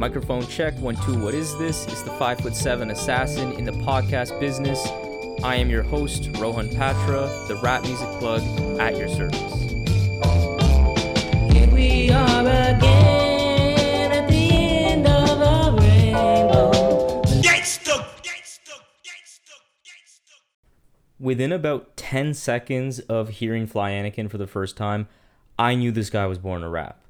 Microphone check, one, two. What is this? It's the five foot seven assassin in the podcast business. I am your host, Rohan Patra, the rap music plug at your service. Here we are again at the end of a rainbow. Within about 10 seconds of hearing Fly Anakin for the first time, I knew this guy was born to rap.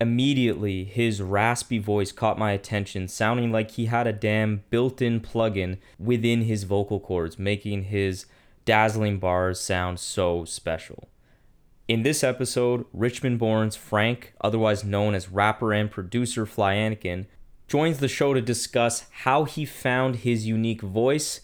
Immediately, his raspy voice caught my attention, sounding like he had a damn built in plugin within his vocal cords, making his dazzling bars sound so special. In this episode, Richmond born's Frank, otherwise known as rapper and producer Fly Anakin, joins the show to discuss how he found his unique voice,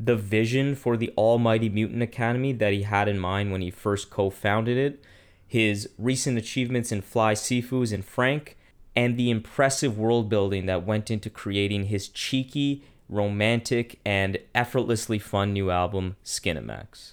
the vision for the Almighty Mutant Academy that he had in mind when he first co founded it, his recent achievements in FlySiifu's and Frank, and the impressive world building that went into creating his cheeky, romantic, and effortlessly fun new album, Skinemaxxx.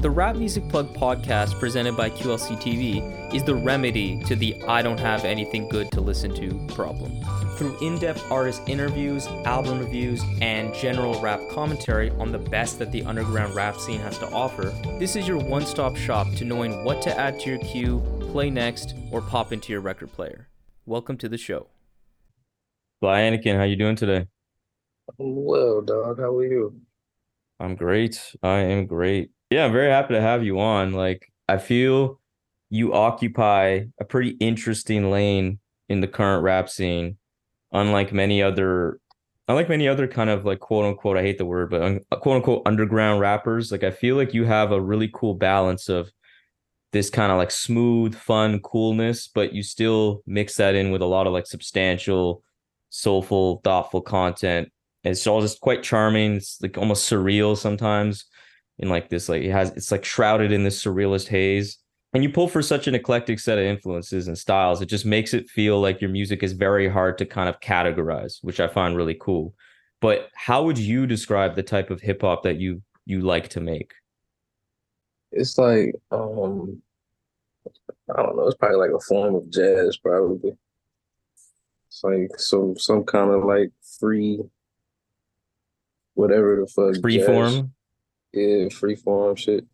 The Rap Music Plug podcast presented by QLC TV is the remedy to the I don't have anything good to listen to problem. Through in depth artist interviews, album reviews, and general rap commentary on the best that the underground rap scene has to offer, this is your one stop shop to knowing what to add to your queue, play next, or pop into your record player. Welcome to the show. Fly Anakin, how you doing today? Well, dog, how are you? I'm great. I am great. Yeah, I'm very happy to have you on. Like, I feel you occupy a pretty interesting lane in the current rap scene, unlike many other, unlike many other kind of like quote unquote, I hate the word, but un, uh, quote unquote underground rappers. Like, I feel like you have a really cool balance of this kind of like smooth, fun coolness, but you still mix that in with a lot of like substantial, soulful, thoughtful content. It's all just quite charming. It's like almost surreal sometimes in like this like it has it's like shrouded in this surrealist haze and you pull for such an eclectic set of influences and styles it just makes it feel like your music is very hard to kind of categorize which i find really cool but how would you describe the type of hip hop that you you like to make It's like, um, I don't know, it's probably like a form of jazz, probably. It's like some some kind of like free, whatever the fuck. free jazz- form Yeah, free form shit.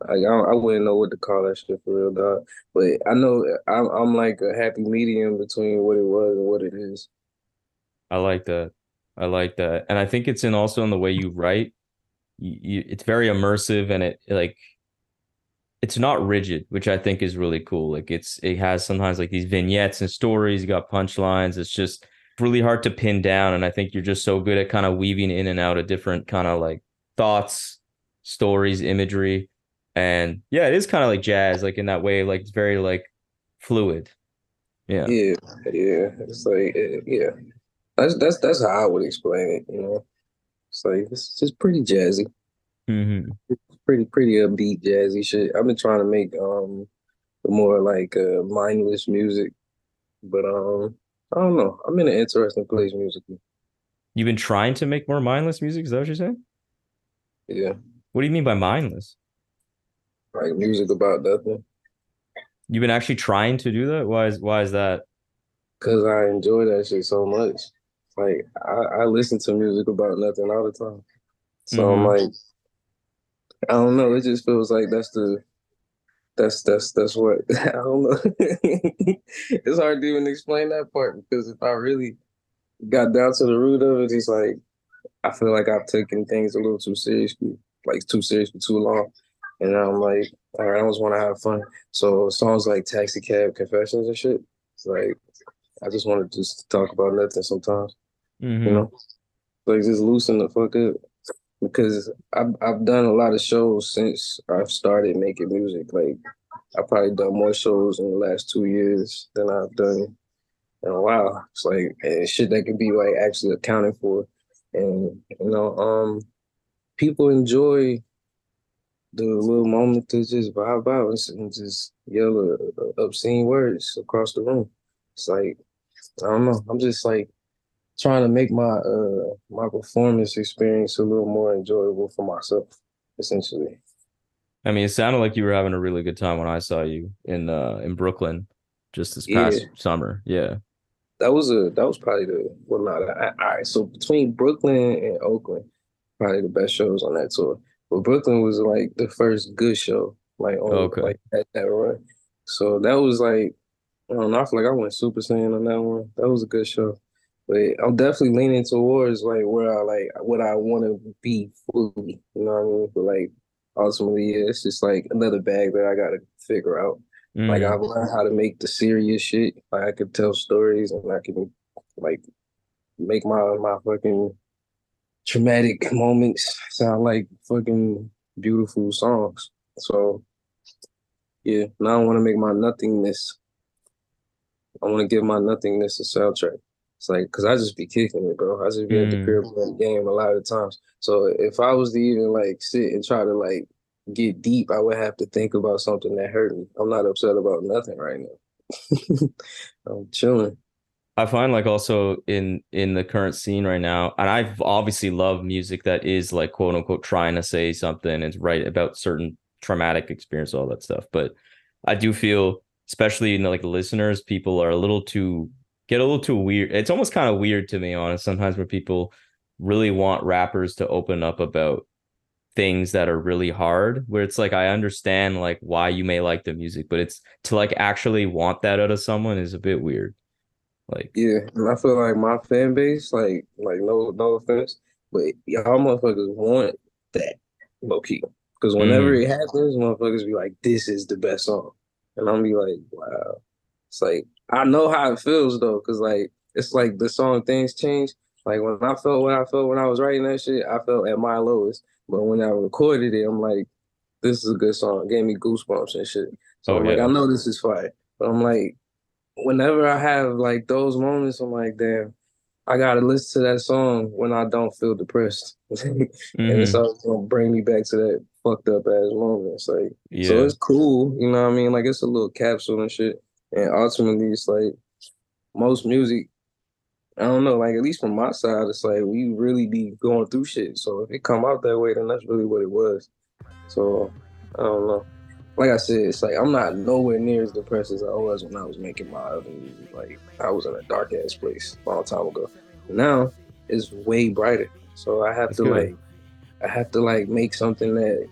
Like I, I wouldn't know what to call that shit for real, dog. But I know I'm I'm like a happy medium between what it was and what it is. i like that i like that and i think it's in also in the way you write you, you, it's very immersive and it like it's not rigid, which I think is really cool. Like it's it has sometimes like these vignettes and stories, you got punchlines. It's just really hard to pin down. And I think you're just so good at kind of weaving in and out of different kind of like thoughts, stories, imagery. And yeah, it is kind of like jazz, like in that way, like it's very like fluid. Yeah. Yeah, yeah. It's like eh, yeah. That's that's that's how I would explain it, you know. It's like it's just pretty jazzy. hmm pretty pretty upbeat jazzy shit. I've been trying to make um more like uh mindless music, but um I don't know. I'm in an interesting place musically. You've been trying to make more mindless music. Is that what you're saying? Yeah, What do you mean by mindless? like music about nothing You've been actually trying to do that? Why is why is that? because I enjoy that shit so much. Like I, I listen to music about nothing all the time, so I'm Mhm. like, I don't know. It just feels like that's the that's that's that's what I don't know. it's hard to even explain that part because if I really got down to the root of it, it's like I feel like I've taken things a little too seriously, like too serious for too long. And I'm like, all right, I just want to have fun. So songs like Taxi Cab Confessions and shit, it's like I just want to just talk about nothing sometimes, Mhm. you know? Like just loosen the fuck up. Because I've I've done a lot of shows since I've started making music. Like I've probably done more shows in the last two years than I've done in a while. It's like shit that could be like actually accounted for. And you know, um people enjoy the little moment to just vibe out and just yell obscene words across the room. It's like I don't know. I'm just like trying to make my uh my performance experience a little more enjoyable for myself, essentially. I mean, it sounded like you were having a really good time when I saw you in uh in Brooklyn just this past Yeah. summer. Yeah. that was a that was probably the well not all right. So between Brooklyn and Oakland, probably the best shows on that tour. But Brooklyn was like the first good show, like on Okay. like that, that run. So that was like I don't know. I feel like I went Super Saiyan on that one. That was a good show. But I'm definitely leaning towards like where I like what I want to be fully. You know what I mean? But like ultimately, yeah, it's just like another bag that I gotta figure out. Like Mm. I've learned how to make the serious shit. Like I could tell stories and I can like make my my fucking traumatic moments sound like fucking beautiful songs. So yeah, now I want to make my nothingness. I want to give my nothingness a soundtrack. It's like, cause I just be kicking it, bro. I just be at the Mm. crib playing the game a lot of times. So if I was to even like sit and try to like get deep, I would have to think about something that hurt me. I'm not upset about nothing right now. I'm chilling. I find like also in in the current scene right now, and I've obviously love music that is like quote unquote trying to say something and write about certain traumatic experience, all that stuff. But I do feel, especially in like listeners, people are a little too get a little too weird. It's almost kind of weird to me, honest, sometimes where people really want rappers to open up about things that are really hard where it's like I understand like why you may like the music, but it's to like actually want that out of someone is a bit weird. Like Yeah, and I feel like my fan base, like, like no, no offense, but y'all motherfuckers want that low key. Because whenever Mm. it happens, motherfuckers be like, "This is the best song," and I'm be like, "Wow." It's like I know how it feels though, because like it's like the song "Things Change." Like when I felt what I felt when I was writing that shit, I felt at my lowest. But when I recorded it, I'm like, "This is a good song." It gave me goosebumps and shit. So Oh, I'm like. I know this is fire. But I'm like, whenever I have like those moments, I'm like, damn, I gotta listen to that song when I don't feel depressed. and it's mhm, always gonna bring me back to that fucked up ass moment. It's like so it's cool, you know what I mean? Like it's a little capsule and shit. And ultimately it's like most music, I don't know, like at least from my side, it's like we really be going through shit. So if it come out that way, then that's really what it was. So I don't know. Like I said, it's like I'm not nowhere near as depressed as I was when I was making my other music. Like I was in a dark ass place a long time ago. Now it's way brighter. So I have That's to good. like I have to like make something that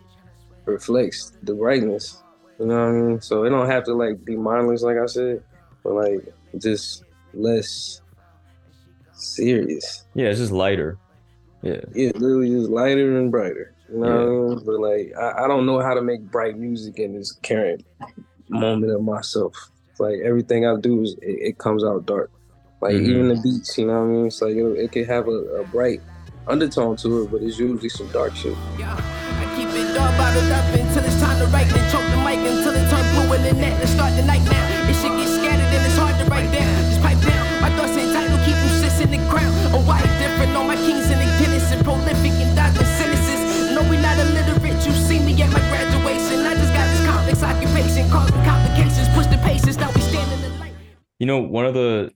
reflects the brightness. You know what I mean? So it don't have to like be mindless, like I said, but like just less serious. Yeah, it's just lighter. Yeah. Yeah, literally just lighter and brighter. You know Yeah. what I mean? But like I, I don't know how to make bright music in this current moment of myself. Like everything I do is it, it comes out dark. Like Mhm. even the beats, you know what I mean? It's like it, it could have a, a bright undertone to it, but it's usually some dark shit. Yeah, You know, one of the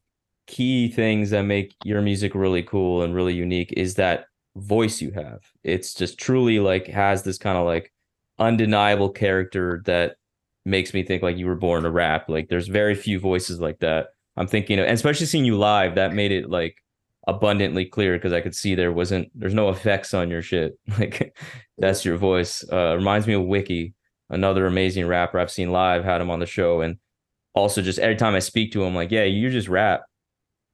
key things that make your music really cool and really unique is that voice you have. It's just truly like has this kind of like undeniable character that makes me think like you were born to rap. Like there's very few voices like that. I'm thinking of, and especially seeing you live, that made it like abundantly clear because I could see there wasn't there's no effects on your shit. Like that's your voice. Uh reminds me of Wiki, another amazing rapper I've seen live, had him on the show and also just every time I speak to him, like, yeah, you just rap.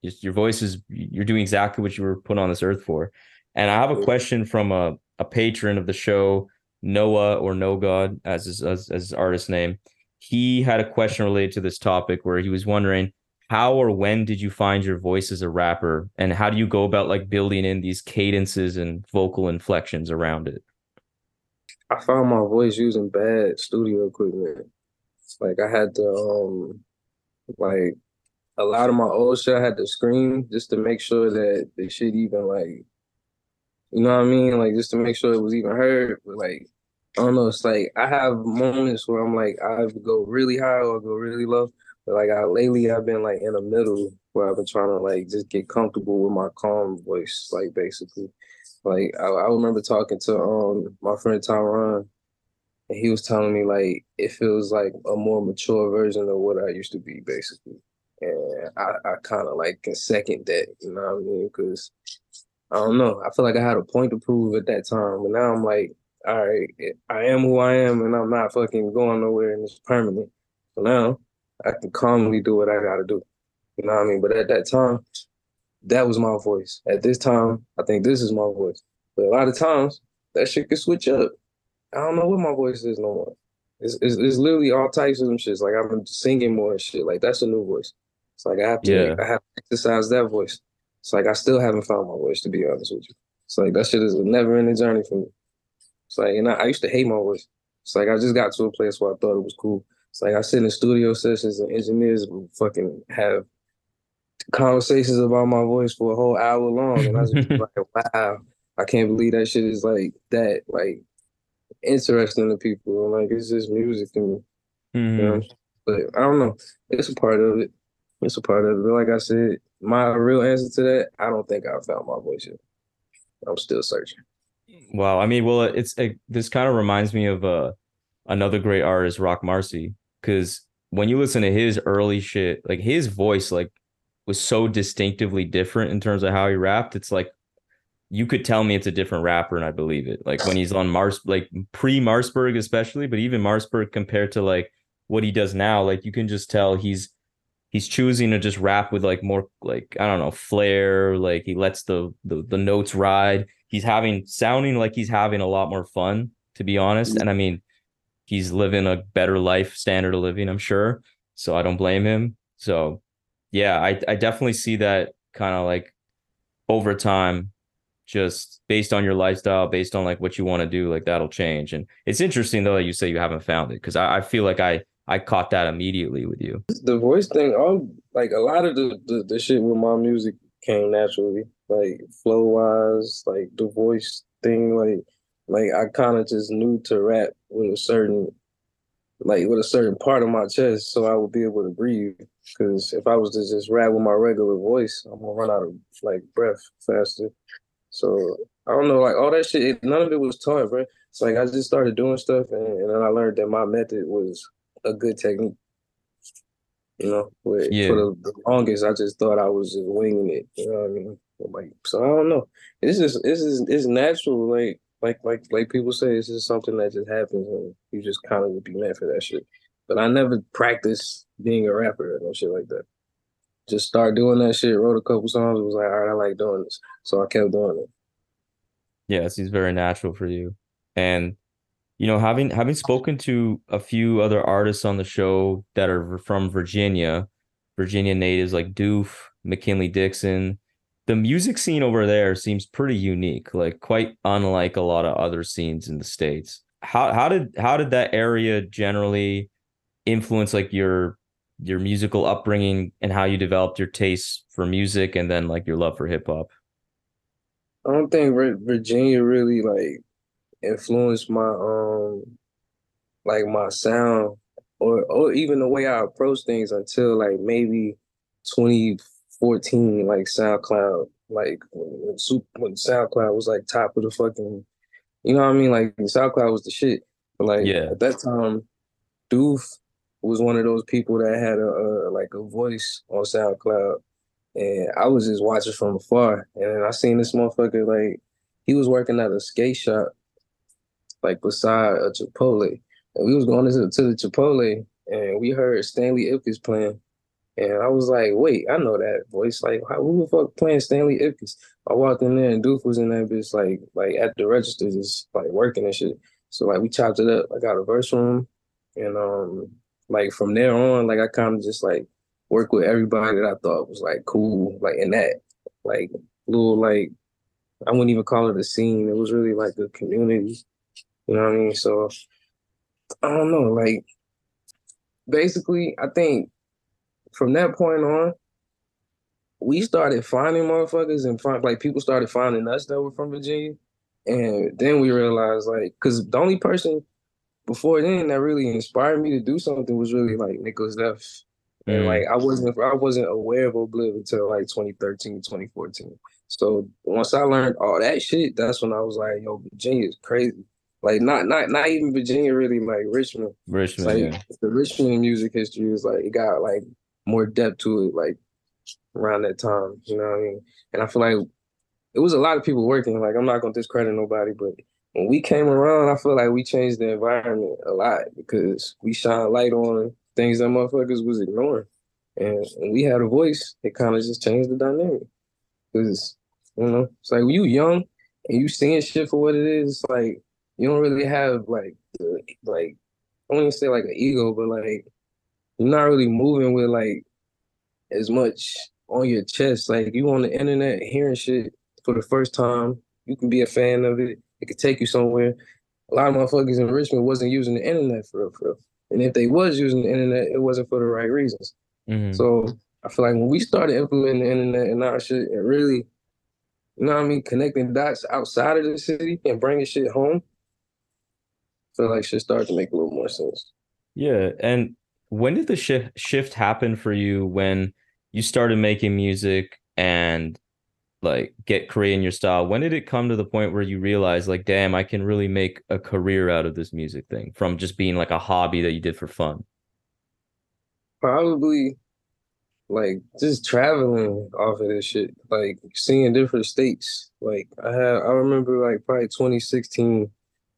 Just your voice is you're doing exactly what you were put on this earth for. And I have a question from a, a patron of the show, Noah or No God, as his as, as his artist name. He had a question related to this topic where he was wondering how or when did you find your voice as a rapper and how do you go about like building in these cadences and vocal inflections around it? I found my voice using bad studio equipment. Like I had to um like a lot of my old shit I had to scream just to make sure that the shit even like you know what I mean? Like just to make sure it was even heard. But like I don't know, it's like I have moments where I'm like I go really high or go really low. But like I lately I've been like in the middle where I've been trying to like just get comfortable with my calm voice, like basically. Like I, I remember talking to um my friend Tyron and he was telling me like it feels like a more mature version of what I used to be, basically. and I, I kind of like can second that. You know what I mean? Because I don't know. I feel like I had a point to prove at that time, but now I'm like, all right, I am who I am, and I'm not fucking going nowhere, and it's permanent. So now I can calmly do what I got to do. You know what I mean? But at that time, that was my voice. At this time, I think this is my voice. But a lot of times, that shit can switch up. I don't know what my voice is no more. It's, it's, it's literally all types of them shits. Like I've been singing more and shit. Like that's a new voice. It's like I have to, Yeah. I have to exercise that voice. It's like I still haven't found my voice to be honest with you. It's like that shit is a never ending journey for me. It's like, and I, I used to hate my voice. It's like I just got to a place where I thought it was cool. It's like I sit in studio sessions and engineers will fucking have conversations about my voice for a whole hour long, and I just like, wow, I can't believe that shit is like that, like interesting to people. Like it's just music to me. You Mhm. know? But I don't know. It's a part of it. It's a part of it. But like I said, my real answer to that, I don't think I found my voice yet. I'm still searching. Wow. I mean, well, it's it, this kind of reminds me of uh another great artist, Roc Marci, because when you listen to his early shit, like his voice, like was so distinctively different in terms of how he rapped. It's like you could tell me it's a different rapper, and I believe it. Like when he's on Mars, like pre Marcberg, especially, but even Marcberg compared to like what he does now, like you can just tell he's he's choosing to just rap with like more like I don't know flair. Like he lets the the, the notes ride. He's having sounding like he's having a lot more fun, to be honest. Mm-hmm. And I mean, he's living a better life standard of living, I'm sure. So I don't blame him. So yeah, I I definitely see that kind of like over time, just based on your lifestyle, based on like what you want to do, like that'll change. And it's interesting though that you say you haven't found it because I, I feel like I I caught that immediately with you. The voice thing, all like a lot of the, the, the shit with my music came naturally. Like flow wise, like the voice thing, like like I kind of just knew to rap with a certain like with a certain part of my chest so I would be able to breathe. Cause if I was to just rap with my regular voice, I'm gonna run out of like breath faster. So I don't know, like all that shit, it, none of it was taught, bro. It's like I just started doing stuff and, and then I learned that my method was a good technique. You know, with, Yeah. for the, the longest, I just thought I was just winging it. You know what I mean? But, Like, so I don't know. It's just, it's just, it's natural. Like, like, like, like people say, it's just something that just happens, and you just kind of would be meant for that shit. But I never practiced being a rapper or no shit like that. Just start doing that shit. Wrote a couple songs. Was like, all right, I like doing this, so I kept doing it. Yeah, it seems very natural for you. And you know, having having spoken to a few other artists on the show that are from Virginia, Virginia natives like Doof, McKinley Dixon, the music scene over there seems pretty unique, like quite unlike a lot of other scenes in the States. How how did how did that area generally influence like your your musical upbringing and how you developed your taste for music and then like your love for hip hop? I don't think Virginia really like influenced my um like my sound or or even the way I approach things until like maybe 2014 like SoundCloud like when when, SoundCloud was like top of the fucking you know what I mean like SoundCloud was the shit but like Yeah. at that time Doof was one of those people that had a, a like a voice on SoundCloud and I was just watching from afar and I seen this motherfucker like he was working at a skate shop like beside a Chipotle. And we was going to, to the Chipotle and we heard Stanley Ipkiss playing. And I was like, wait, I know that voice. Like, how, who the fuck playing Stanley Ipkiss? I walked in there and Doof was in that bitch, like, like at the register, just like working and shit. So like we chopped it up. I got a verse from him. And um, like from there on, like I kind of just like worked with everybody that I thought was like cool, like in that, like little like I wouldn't even call it a scene. It was really like a community. You know what I mean? So I don't know. Like basically, I think from that point on, we started finding motherfuckers and find like people started finding us that were from Virginia. And then we realized like because the only person before then that really inspired me to do something was really like Nickelus F. And Mm. like I wasn't I wasn't aware of Ohbliv until like 2013, 2014. So once I learned all that shit, that's when I was like, yo, Virginia is crazy. Like not not not even Virginia really like Richmond. Richmond, like yeah. the Richmond music history is like it got like more depth to it, like around that time. You know what I mean? And I feel like it was a lot of people working. Like I'm not gonna discredit nobody, but when we came around, I feel like we changed the environment a lot because we shine light on things that motherfuckers was ignoring. And when we had a voice, it kind of just changed the dynamic. Cause you know, it's like when you young and you seeing shit for what it is, it's like you don't really have like the, like I wouldn't even say like an ego, but like you're not really moving with like as much on your chest. Like you on the internet hearing shit for the first time, you can be a fan of it. It could take you somewhere. A lot of motherfuckers in Richmond wasn't using the internet for real, for real. And if they was using the internet, it wasn't for the right reasons. Mhm. So I feel like when we started implementing the internet and our shit and really, you know what I mean, connecting dots outside of the city and bringing shit home, I feel like shit started to make a little more sense. Yeah, and when did the shift shift happen for you when you started making music and like get creating your style? When did it come to the point where you realized like, damn, I can really make a career out of this music thing from just being like a hobby that you did for fun? Probably like just traveling off of this shit, like seeing different states. Like I had, I remember like probably 2016 is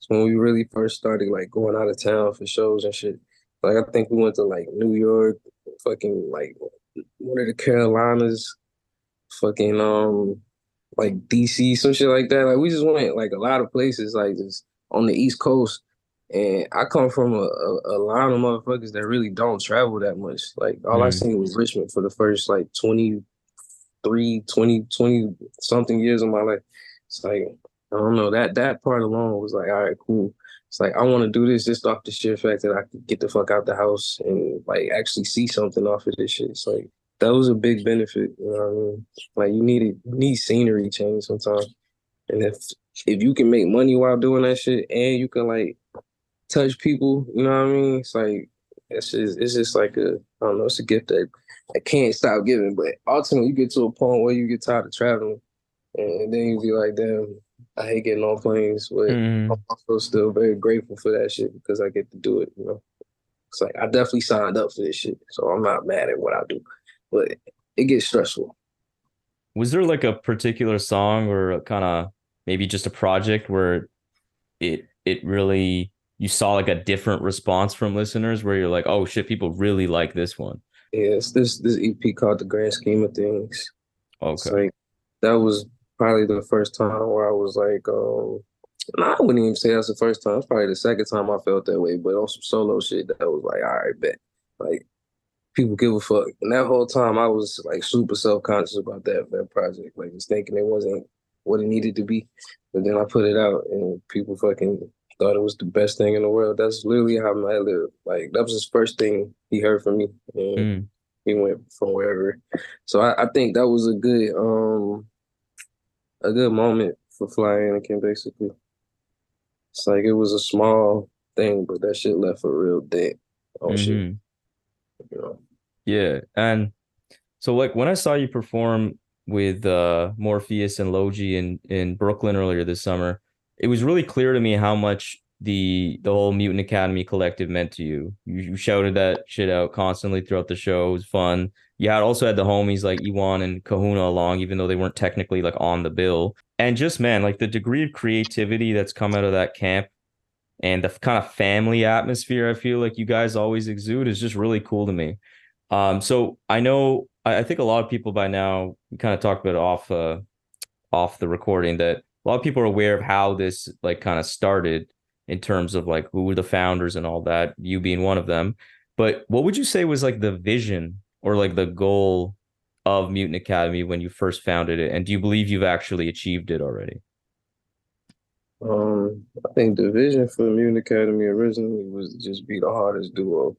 when we really first started like going out of town for shows and shit. Like I think we went to like New York, fucking like one of the Carolinas, fucking um like DC, some shit like that. Like we just went like a lot of places, like just on the East Coast. And I come from a, a, a line of motherfuckers that really don't travel that much. Like all I Mm. seen was Richmond for the first like 23, 20, 20 something years of my life. It's like, I don't know, that that part alone was like, all right, cool. It's like I want to do this just off the sheer fact that I could get the fuck out the house and like actually see something off of this shit. It's like that was a big benefit, you know what I mean? Like you need it, you need scenery change sometimes. And if if you can make money while doing that shit and you can like touch people, you know what I mean? It's like it's just it's just like a I don't know, it's a gift that I can't stop giving. But ultimately you get to a point where you get tired of traveling and then you be like, damn, I hate getting on planes, but Mhm. I'm also still very grateful for that shit because I get to do it, you know. It's like I definitely signed up for this shit. So I'm not mad at what I do. But it gets stressful. Was there like a particular song or kind of maybe just a project where it it really you saw like a different response from listeners where you're like, oh shit, people really like this one. Yes, this this EP called The Grand Scheme of Things. It's Okay. like that was probably the first time where I was like, um, no, I wouldn't even say that's the first time. It's probably the second time I felt that way. But on some solo shit, that was like, all right, bet. Like people give a fuck. And that whole time, I was like super self conscious about that that project, like just thinking it wasn't what it needed to be. But then I put it out, and people fucking thought it was the best thing in the world. That's literally how Matt lived. Like that was his first thing he heard from me. And Mm. he went from wherever. So I, I think that was a good um a good moment for Fly Anakin basically. It's like it was a small thing, but that shit left a real dent on shit, Mhm. you know. Yeah. And so like when I saw you perform with uh Morpheus and Logi in in Brooklyn earlier this summer, it was really clear to me how much the the whole Mutant Academy collective meant to you. You, you shouted that shit out constantly throughout the show. It was fun. You had also had the homies like Iwan and Kahuna along, even though they weren't technically like on the bill. And just man, like the degree of creativity that's come out of that camp and the kind of family atmosphere I feel like you guys always exude is just really cool to me. Um, so I know I, I think a lot of people by now kind of talked about off uh off the recording that a lot of people are aware of how this like kind of started in terms of like who were the founders and all that, you being one of them. But what would you say was like the vision or like the goal of Mutant Academy when you first founded it? And do you believe you've actually achieved it already? Um I think the vision for Mutant Academy originally was to just be the hardest duo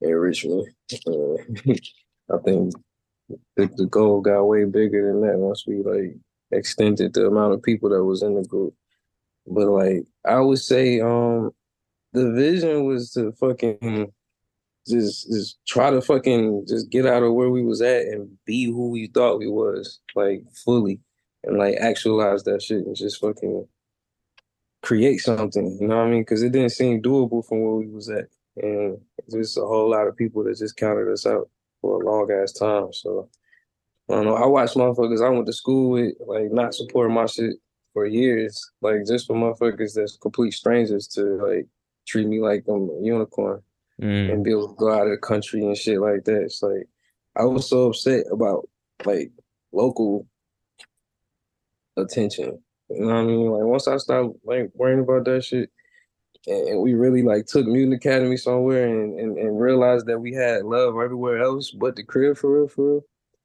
in Richmond. Uh, I think the, the goal got way bigger than that once we like extended the amount of people that was in the group. But like I would say, um, the vision was to fucking just just try to fucking just get out of where we was at and be who we thought we was, like fully, and like actualize that shit and just fucking create something. You know what I mean? Because it didn't seem doable from where we was at, and there's a whole lot of people that just counted us out for a long ass time. So I don't know. I watch motherfuckers I went to school with like not supporting my shit for years. Like just for motherfuckers that's complete strangers to like treat me like I'm a unicorn Mm. and be able to go out of the country and shit like that. It's like I was so upset about like local attention. You know what I mean? Like once I stopped like worrying about that shit and, we really like took Mutant Academy somewhere and, and, and realized that we had love everywhere else but the crib for real, for real,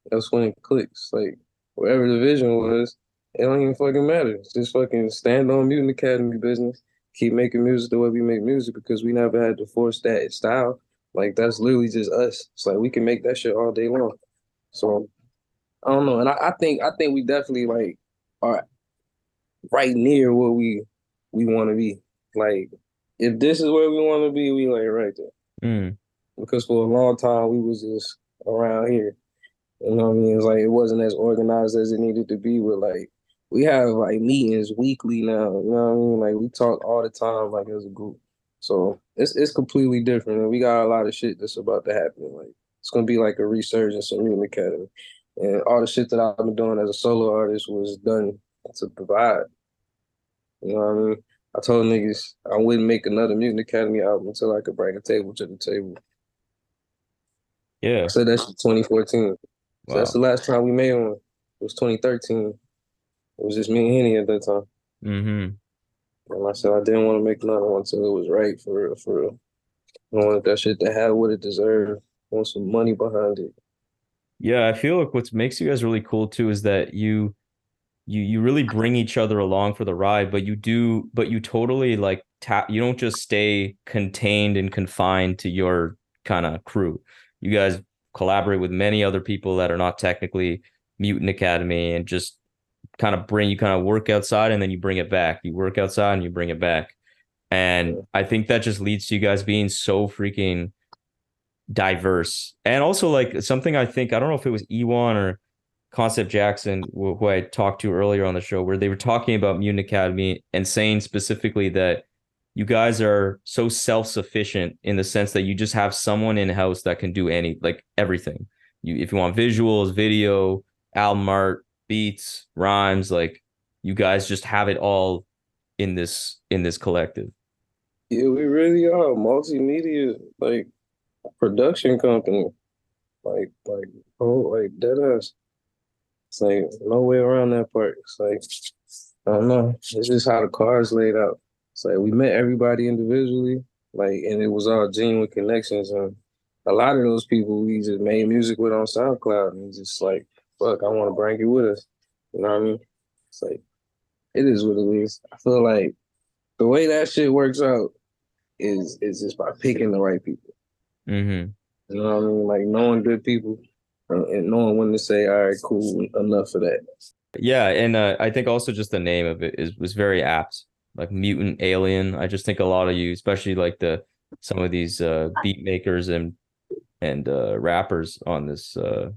that's when it clicks. Like wherever the vision was, it don't even fucking matter. Just fucking stand on Mutant Academy business. Keep making music the way we make music because we never had to force that style. Like that's literally just us. It's like we can make that shit all day long. So I don't know. And I, I think I think we definitely like are right near where we we want to be. Like if this is where we want to be, we like right there. Mm. Because for a long time we was just around here. You know what I mean? It's like it wasn't as organized as it needed to be. But like we have like meetings weekly now. You know what I mean? Like we talk all the time, like as a group. So it's it's completely different, and we got a lot of shit that's about to happen. Like it's gonna be like a resurgence of Mutant Academy, and all the shit that I've been doing as a solo artist was done to provide. You know what I mean? I told niggas I wouldn't make another Mutant Academy album until I could bring a table to the table. Yeah. I said that's 2014. So that's the last time we made one. It was 2013. It was just me and Henny at that time. Mm-hmm. And I said I didn't want to make another one until it was right for real, for real. I wanted that shit to have what it deserved. I want some money behind it. Yeah, I feel like what makes you guys really cool too is that you you you really bring each other along for the ride, but you do but you totally like tap you don't just stay contained and confined to your kind of crew. You guys collaborate with many other people that are not technically Mutant Academy and just kind of bring you kind of work outside and then you bring it back. You work outside and you bring it back. And I think that just leads to you guys being so freaking diverse. And also like something I think I don't know if it was Ewan or Koncept Jackson who, I talked to earlier on the show where they were talking about Mutant Academy and saying specifically that you guys are so self-sufficient in the sense that you just have someone in house that can do any like everything. You if you want visuals, video, album art, beats, rhymes, like you guys just have it all in this in this collective. Yeah, we really are multimedia like production company. Like like oh like dead ass. It's like no way around that part. It's like I don't know. It's just how the cards laid out. It's like we met everybody individually, like and it was all genuine connections and a lot of those people we just made music with on SoundCloud and just like, fuck, I want to bring you with us. You know what I mean? It's like it is what it is. I feel like the way that shit works out is is just by picking the right people. Mm-hmm. You know what I mean? Like knowing good people and knowing when to say, all right, cool, enough of that. Yeah, and uh, I think also just the name of it is was very apt. Like mutant alien. I just think a lot of you, especially like the some of these uh beat makers and and uh rappers on this uh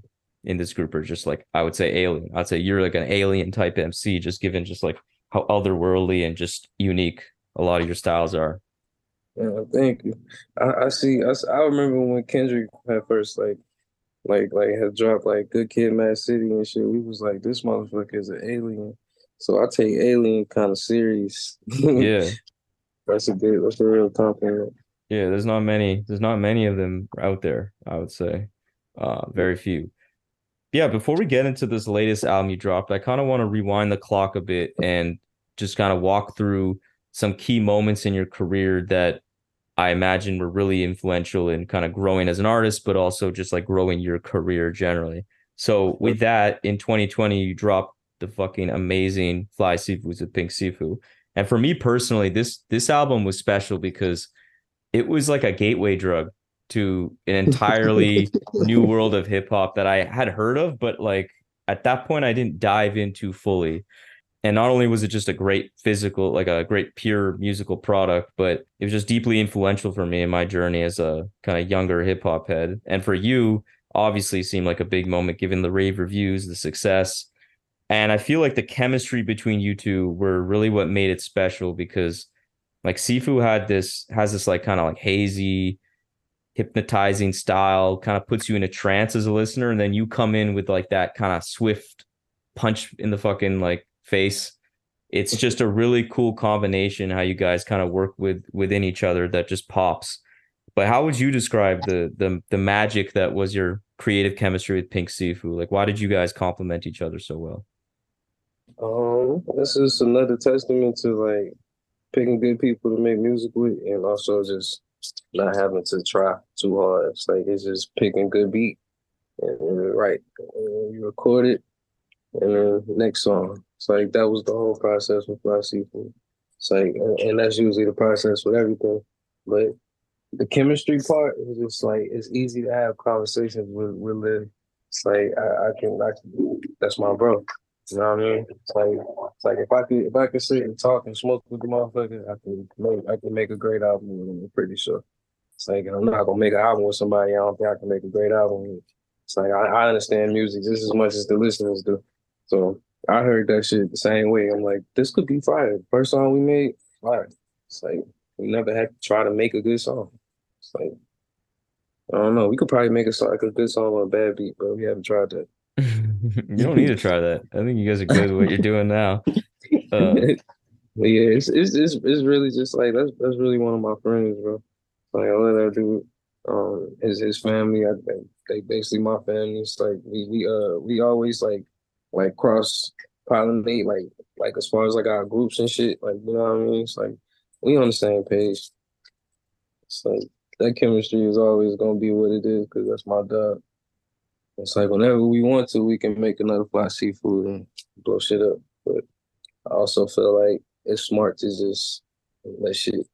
in this group are just like I would say alien. I'd say you're like an alien type MC, just given just like how otherworldly and just unique a lot of your styles are. Yeah, thank you. I, I see. I remember when Kendrick had first like, like, like had dropped like Good Kid, Mad City and shit. We was like, this motherfucker is an alien. So I take alien kind of serious. Yeah. that's a good. That's a real compliment. Yeah, there's not many there's not many of them out there, I would say. Uh very few. Yeah, before we get into this latest album you dropped, I kind of want to rewind the clock a bit and just kind of walk through some key moments in your career that I imagine were really influential in kind of growing as an artist, but also just like growing your career generally. So with that, in 2020, you dropped the fucking amazing FlySiifu's with Pink Siifu. And for me personally, this this album was special because it was like a gateway drug to an entirely new world of hip hop that I had heard of, but like at that point I didn't dive into fully. And not only was it just a great physical, like a great pure musical product, but it was just deeply influential for me in my journey as a kind of younger hip hop head. And for you, obviously seemed like a big moment given the rave reviews, the success. And I feel like the chemistry between you two were really what made it special because like Siifu had this has this like kind of like hazy hypnotizing style, kind of puts you in a trance as a listener, and then you come in with like that kind of swift punch in the fucking like face. It's just a really cool combination how you guys kind of work with within each other that just pops. But how would you describe the the the magic that was your creative chemistry with Pink Siifu? Like, why did you guys complement each other so well? Um, this is another testament to like picking good people to make music with, and also just not having to try too hard. It's like it's just picking good beat and, and right, and you record it, and then next song. It's like that was the whole process with FlySiifu's. It's like, and, and that's usually the process with everything, but the chemistry part is just like it's easy to have conversations with with Lil. It's like I, I can I can that's my bro. You know what I mean? It's like it's like if I could if I could sit and talk and smoke with the motherfucker, I can make I can make a great album with him, I'm pretty sure. It's like I'm not gonna make an album with somebody I don't think I can make a great album with. It's like I, I understand music just as much as the listeners do. So I heard that shit the same way. I'm like, this could be fire. First song we made, fire. It's like we never had to try to make a good song. It's like I don't know. We could probably make a song like a good song on a bad beat, but we haven't tried that. you don't need to try that. I think you guys are good at what you're doing now. Uh, But yeah, it's, it's it's it's really just like that's that's really one of my friends, bro. Like I let that dude, um, his his family, I they, they basically my family. It's like we we uh we always like like cross pollinate like like as far as like our groups and shit. Like you know what I mean? It's like we on the same page. It's like that chemistry is always gonna be what it is because that's my dog. It's like whenever we want to, we can make another FlySiifu's and blow shit up. But I also feel like it's smart to just let shit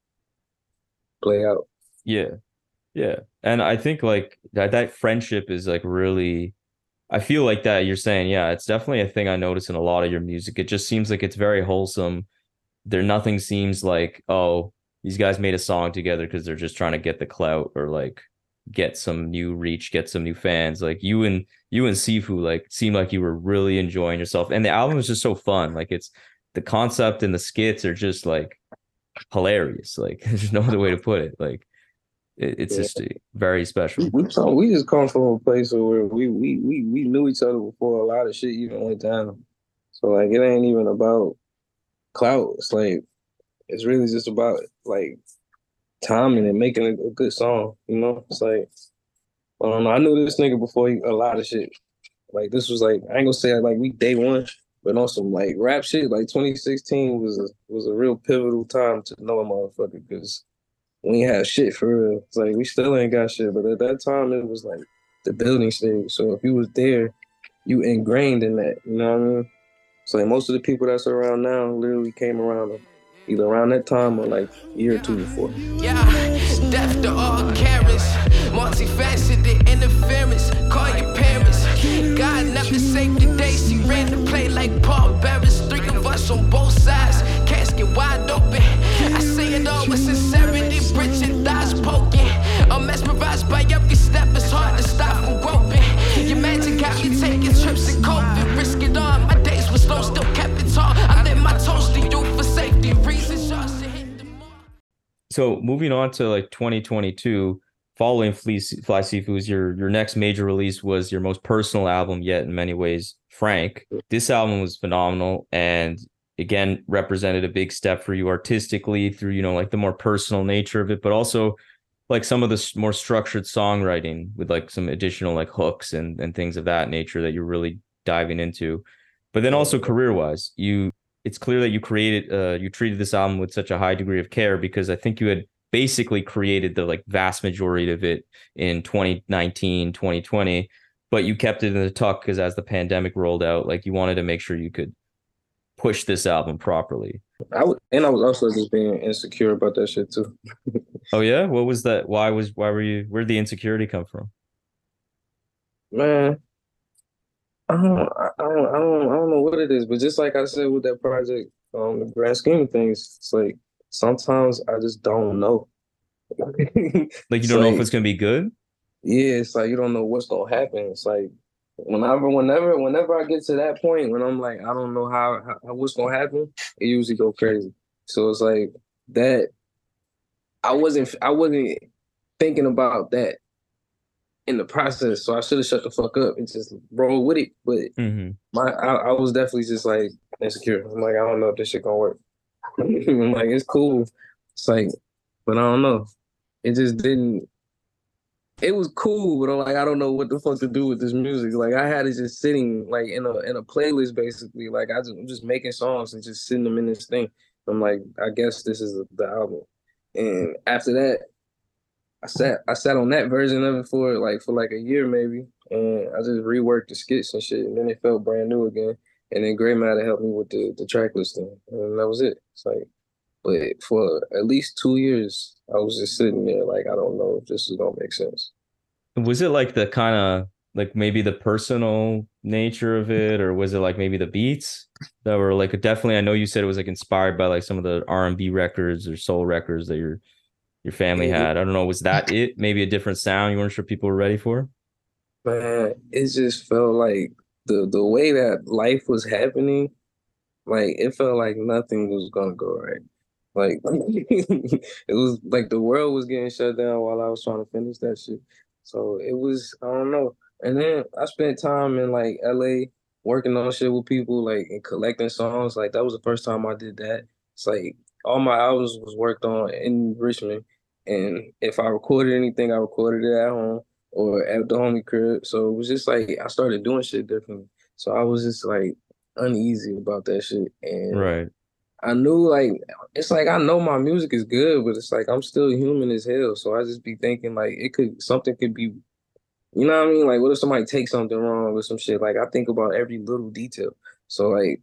play out. Yeah. Yeah. And I think like that that friendship is like really I feel like that you're saying, yeah, it's definitely a thing I notice in a lot of your music. It just seems like it's very wholesome. There nothing seems like, oh, these guys made a song together because they're just trying to get the clout or like get some new reach, get some new fans. Like you and you and Siifu like seem like you were really enjoying yourself. And the album is just so fun. Like it's the concept and the skits are just like hilarious. Like there's no other way to put it. Like it, it's Yeah. just very special. We come, we just come from a place where we we we we knew each other before a lot of shit even went down. So like it ain't even about clout. It's like it's really just about like timing and making a, a good song. You know, it's like I. I knew this nigga before he, a lot of shit. Like this was like I ain't gonna say like we day one, but on some like rap shit. Like 2016 was a, was a real pivotal time to know a motherfucker because we had shit for real. It's like we still ain't got shit, but at that time it was like the building stage. So if you was there, you ingrained in that. You know what I mean? So like most of the people that's around now literally came around either around that time or like a year or two before. Yeah, death to all Karens. Multifaceted interference. So moving on to like 2022, following Fly, FlySiifu's, your your next major release was your most personal album yet in many ways, Frank. This album was phenomenal and again represented a big step for you artistically through you know like the more personal nature of it, but also like some of the more structured songwriting with like some additional like hooks and and things of that nature that you're really diving into. But then also career wise, you it's clear that you created uh you treated this album with such a high degree of care because I think you had basically created the like vast majority of it in 2019 2020 but you kept it in the tuck because as the pandemic rolled out like you wanted to make sure you could push this album properly. I would, and I was also just being insecure about that shit too. oh yeah? What was that? Why was why were you where'd the insecurity come from? Man, I don't, I don't, I don't, I don't know what it is, but just like I said with that project, um, the grand scheme of things, it's like sometimes I just don't know. like you don't know if it's gonna be good Yeah, it's like you don't know what's gonna happen. It's like whenever, whenever, whenever I get to that point when I'm like, I don't know how, how what's gonna happen, it usually go crazy. So it's like that. I wasn't, I wasn't thinking about that in the process. So I should have shut the fuck up and just roll with it. But hmm my I, I was definitely just like insecure. I'm like, I don't know if this shit gonna work. I'm like, it's cool. It's like, but I don't know. It just didn't. It was cool, but I'm like, I don't know what the fuck to do with this music. Like, I had it just sitting like in a in a playlist, basically. Like, I just, I'm just making songs and just sitting them in this thing. I'm like, I guess this is the album. And after that, I sat I sat on that version of it for like for like a year maybe, and I just reworked the skits and shit, and then it felt brand new again. And then Gray Matter helped me with the the track listing, and that was it. It's like, but for at least two years, I was just sitting there like I don't know if this is gonna make sense. Was it like the kind of like maybe the personal nature of it, or was it like maybe the beats that were like definitely? I know you said it was like inspired by like some of the R and B records or soul records that your your family had. I don't know. Was that it? Maybe a different sound you weren't sure people were ready for. Man, it just felt like the the way that life was happening, like it felt like nothing was gonna go right. Like it was like the world was getting shut down while I was trying to finish that shit. So it was, I don't know. And then I spent time in like LA working on shit with people, like and collecting songs. Like that was the first time I did that. It's like all my albums was worked on in Richmond. And if I recorded anything, I recorded it at home or at the homie crib. So it was just like I started doing shit differently. So I was just like uneasy about that shit. And Right. I knew like it's like I know my music is good, but it's like I'm still human as hell. So I just be thinking like it could something could be you know what I mean? Like what if somebody takes something wrong with some shit? Like I think about every little detail. So like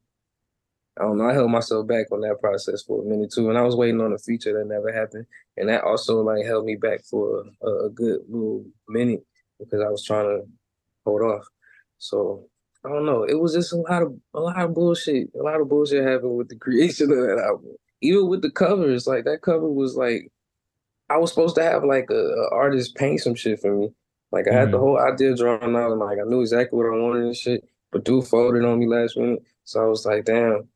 I don't know, I held myself back on that process for a minute too. And I was waiting on a feature that never happened. And that also like held me back for a, a good little minute because I was trying to hold off. So I don't know. It was just a lot of a lot of bullshit. A lot of bullshit happened with the creation of that album. Even with the covers, like that cover was like I was supposed to have like a, a artist paint some shit for me. Like I had the Mhm. whole idea drawn out and like I knew exactly what I wanted and shit. But dude folded on me last minute. So I was like, damn,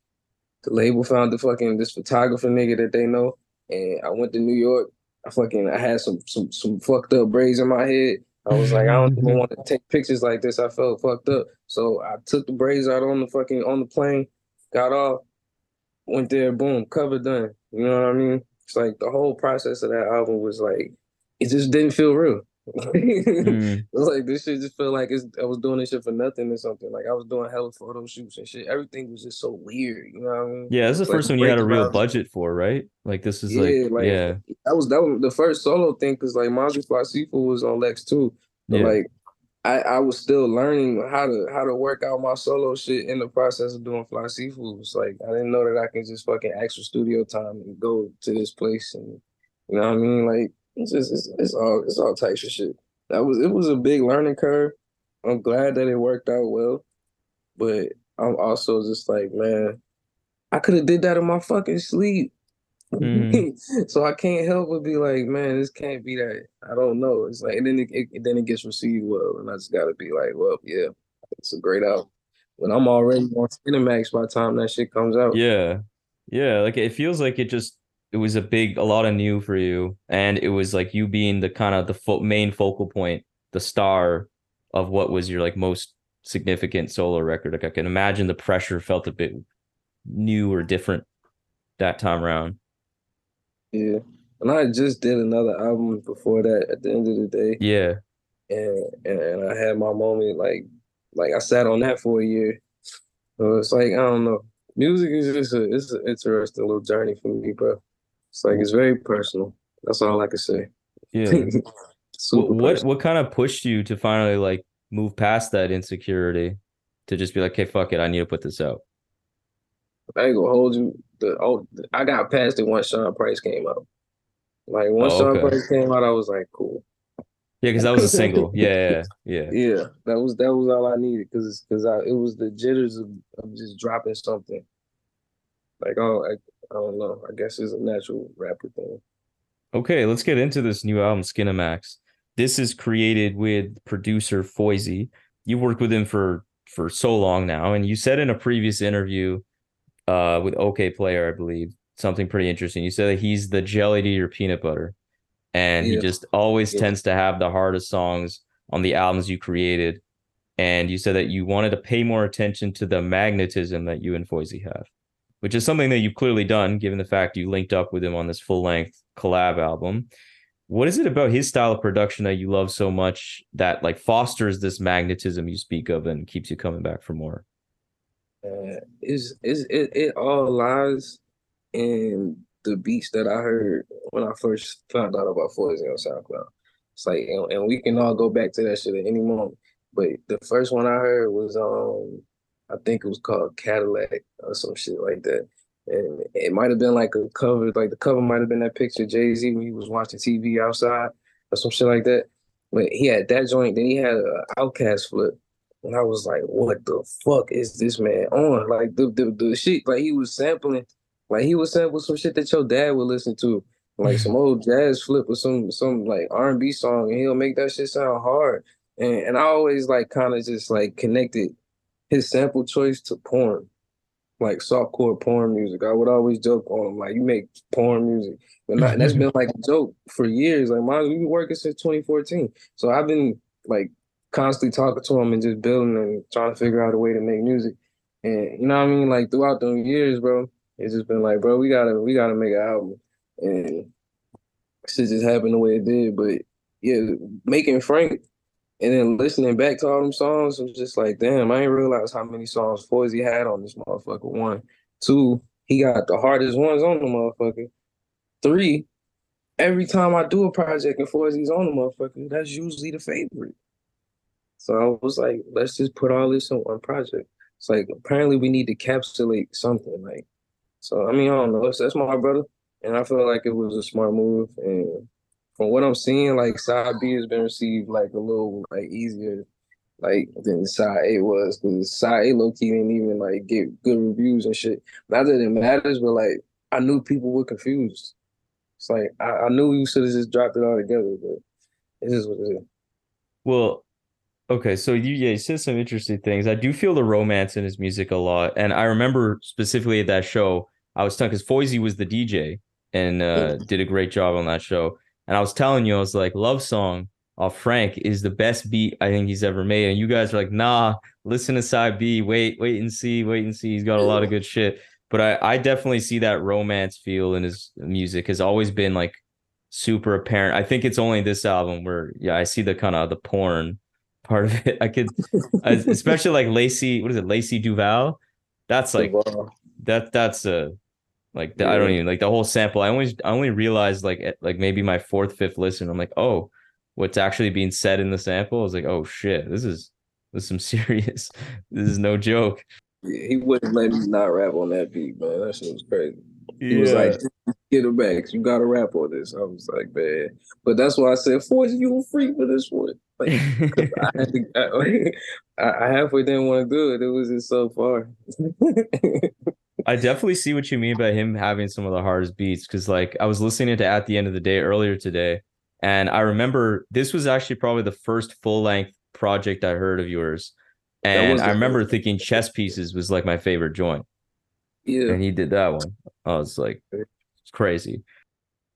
the label found the fucking this photographer nigga that they know. And I went to New York. I fucking I had some some some fucked up braids in my head. I was like, I don't even mm-hmm. want to take pictures like this. I felt fucked up. So I took the braids out on the fucking on the plane, got off, went there, boom, cover done. You know what I mean? It's like the whole process of that album was like it just didn't feel real. It Mm. was like this shit just felt like it's, I was doing this shit for nothing or something. Like I was doing hella photo shoots and shit. Everything was just so weird. You know what I mean? Yeah, this is the Like, first one you had a real budget for, right? Like this is Yeah, like, like- yeah, That was that was the first solo thing because like Monty FlySiifu's was on Lex too. But yeah. like I, I was still learning how to how to work out my solo shit in the process of doing FlySiifu's. It's like I didn't know that I can just fucking for studio time and go to this place and you know what I mean? Like it's just it's, it's all it's all types of shit. That was it was a big learning curve. I'm glad that it worked out well, but I'm also just like, man, I could have did that in my fucking sleep. Mhm. so I can't help but be like, man, this can't be that. I don't know. It's like, and then it, it then it gets received well, and I just got to be like, well, yeah, it's a great album. When I'm already on Skinemaxxx by the time that shit comes out. Yeah. Yeah, like it feels like it just it was a big a lot of new for you and it was like you being the kind of the fo- main focal point, the star of what was your like most significant solo record. Like I can imagine the pressure felt a bit new or different that time around. Yeah. And I just did another album before that at the end of the day. Yeah. and, and and I had my moment like like I sat on that for a year. So it's like I don't know. Music is just a it's an interesting little journey for me, bro. It's like it's very personal. That's all I can say. Yeah. What, what what kind of pushed you to finally like move past that insecurity to just be like, "Okay, fuck it, I need to put this out." I ain't gonna hold you. The oh, I got past it once Sean Price came out. Like once Oh, Sean. Price came out, I was like, cool. Yeah, because that was a single. Yeah, yeah, yeah. Yeah, that was that was all I needed because because I it was the jitters of, of just dropping something. Like oh, I, don't know. I guess it's a natural rapper thing. Okay, let's get into this new album, Skinemaxxx. This is created with producer Foisey. You worked with him for for so long now, and you said in a previous interview uh with Okayplayer, I believe, something pretty interesting. You said that he's the jelly to your peanut butter. and he just always Yeah. tends to have the hardest songs on the albums you created. And you said that you wanted to pay more attention to the magnetism that you and Foisey have, which is something that you've clearly done, given the fact you linked up with him on this full length collab album. What is it about his style of production that you love so much that like fosters this magnetism you speak of and keeps you coming back for more? Uh, is it's, it, it all lies in the beats that I heard when I first found out about Foisey on SoundCloud. It's like, and, and we can all go back to that shit at any moment. But the first one I heard was, um, I think it was called Cadillac or some shit like that. And it might have been like a cover, like the cover might have been that picture Jay Z when he was watching TV outside or some shit like that. But he had that joint, then he had an OutKast flip. And I was like, what the fuck is this man on? Like the the, the shit, like he was sampling, like he was sampling some shit that your dad would listen to. Like some old jazz flip or some some like R and B song, and he'll make that shit sound hard. And and I always like kind of just like connected his sample choice to porn, like softcore porn music. I would always joke on him, like you make porn music. But not, that's been like a joke for years. Like mine, we've been working since 2014. So I've been like constantly talking to him and just building and trying to figure out a way to make music. And you know what I mean? Like throughout the years, bro, it's just been like, bro, we gotta we gotta make an album. And shit just happened the way it did. But yeah, making Frank and then listening back to all them songs I'm just like, damn, I didn't realize how many songs Foisey had on this motherfucker. One. Two, he got the hardest ones on the motherfucker. Three, every time I do a project and Foisey's on the motherfucker, that's usually the favorite. So I was like, let's just put all this on one project. It's like apparently we need to encapsulate something. Like, so I mean, I don't know. That's my brother, and I feel like it was a smart move. And from what I'm seeing, like side B has been received like a little like easier, like than side A was, because side A low key didn't even like get good reviews and shit. Not that it matters, but like I knew people were confused. It's like I, I knew you should have just dropped it all together, but it is what it is. Well, okay, so you yeah, you said some interesting things. I do feel the romance in his music a lot, and I remember specifically at that show, I was telling because Foisey was the DJ and uh, did a great job on that show, and I was telling you, I was like, "Love Song" off Frank is the best beat I think he's ever made, and you guys are like, "Nah, listen to side B, wait, wait and see, wait and see." He's got a lot of good shit, but I I definitely see that romance feel in his music has always been like super apparent. I think it's only this album where yeah, I see the kind of the porn part of it. I could especially like Lacey, what is it, Lacey Duvalle? That's like that that's a like the, I don't even like the whole sample. I only I only realized like at like maybe my fourth, fifth listen. I'm like, oh, what's actually being said in the sample? I was like, oh shit, this is this is some serious. This is no joke. Yeah, he wouldn't let me not rap on that beat, man. That shit was crazy. He was like, "Get it back. You got to rap on this." I was like, "Man," but that's why I said, "Force you a free for this one." Like, I, had to, I, I halfway didn't want to do it. It was just so far. I definitely see what you mean by him having some of the hardest beats because like I was listening to At the End of the Day earlier today, and I remember this was actually probably the first full length project I heard of yours. And I remember first. thinking Chess Pieces was like my favorite joint. yeah, And he did that one. I was like, it's crazy.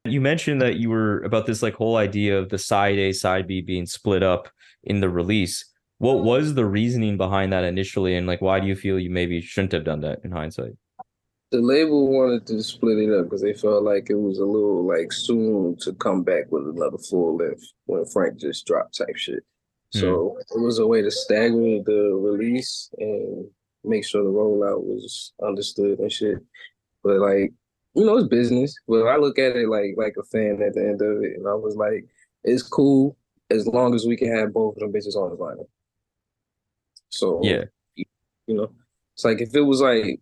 You mentioned that you were about this like whole idea of the side A, side B being split up in the release. What was the reasoning behind that initially? And like, why do you feel you maybe shouldn't have done that in hindsight? The label wanted to split it up because they felt like it was a little like soon to come back with another full length when Frank just dropped type shit. Hmm. So it was a way to stagger the release and make sure the rollout was understood and shit. But like, you know, it's business. But I look at it like like a fan at the end of it, and I was like, it's cool as long as we can have both of them bitches on the lineup. So Yeah. you know, it's like if it was like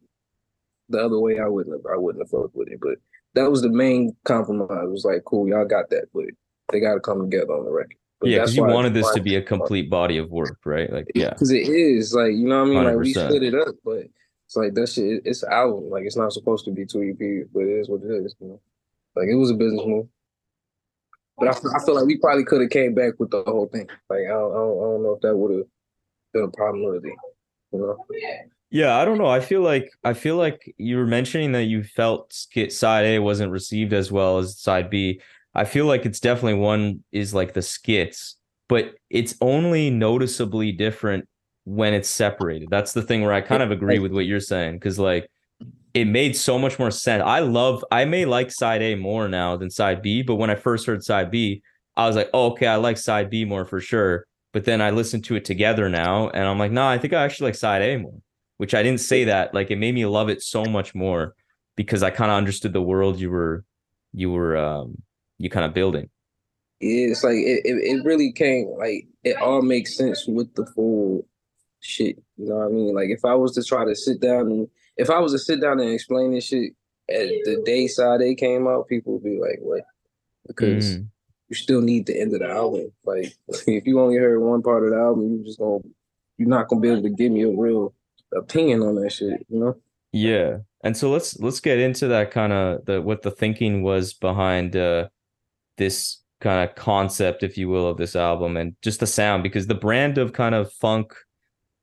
the other way, I wouldn't have I wouldn't have fucked with it. But that was the main compromise. It was like, cool, y'all got that, but they got to come together on the record. But yeah, because you wanted this to be a complete body of work, right? Like, yeah. because it is like you know what I mean. Like we split it up, but it's like that shit. It's an album. Like it's not supposed to be two EPs, but it is what it is. You know, like it was a business move. But I, feel- I feel like we probably could have came back with the whole thing. Like I don't, I don't, I don't know if that would have been a problem really. You know, Yeah, I don't know. I feel like I feel like you were mentioning that you felt skit side A wasn't received as well as side B. I feel like it's definitely one is like the skits, but it's only noticeably different when it's separated. That's the thing where I kind of agree with what you're saying because like it made so much more sense. I love I may like side A more now than side B, but when I first heard side B, I was like, oh, okay, I like side B more for sure. But then I listened to it together now and I'm like, no, nah, I think I actually like side A more, which I didn't say that. Like it made me love it so much more because I kind of understood the world you were you were um you kind of building. Yeah, it's like it, it, it really came like it all makes sense with the full shit. You know what I mean? Like if I was to try to sit down and if I was to sit down and explain this shit at the day side they came out, people would be like, "What?" Because Mm. you still need the end of the album. Like if you only heard one part of the album, you're just gonna you're not gonna be able to give me a real opinion on that shit. You know? Yeah. And so let's let's get into that kind of the what the thinking was behind uh this kind of concept, if you will, of this album and just the sound because the brand of kind of funk,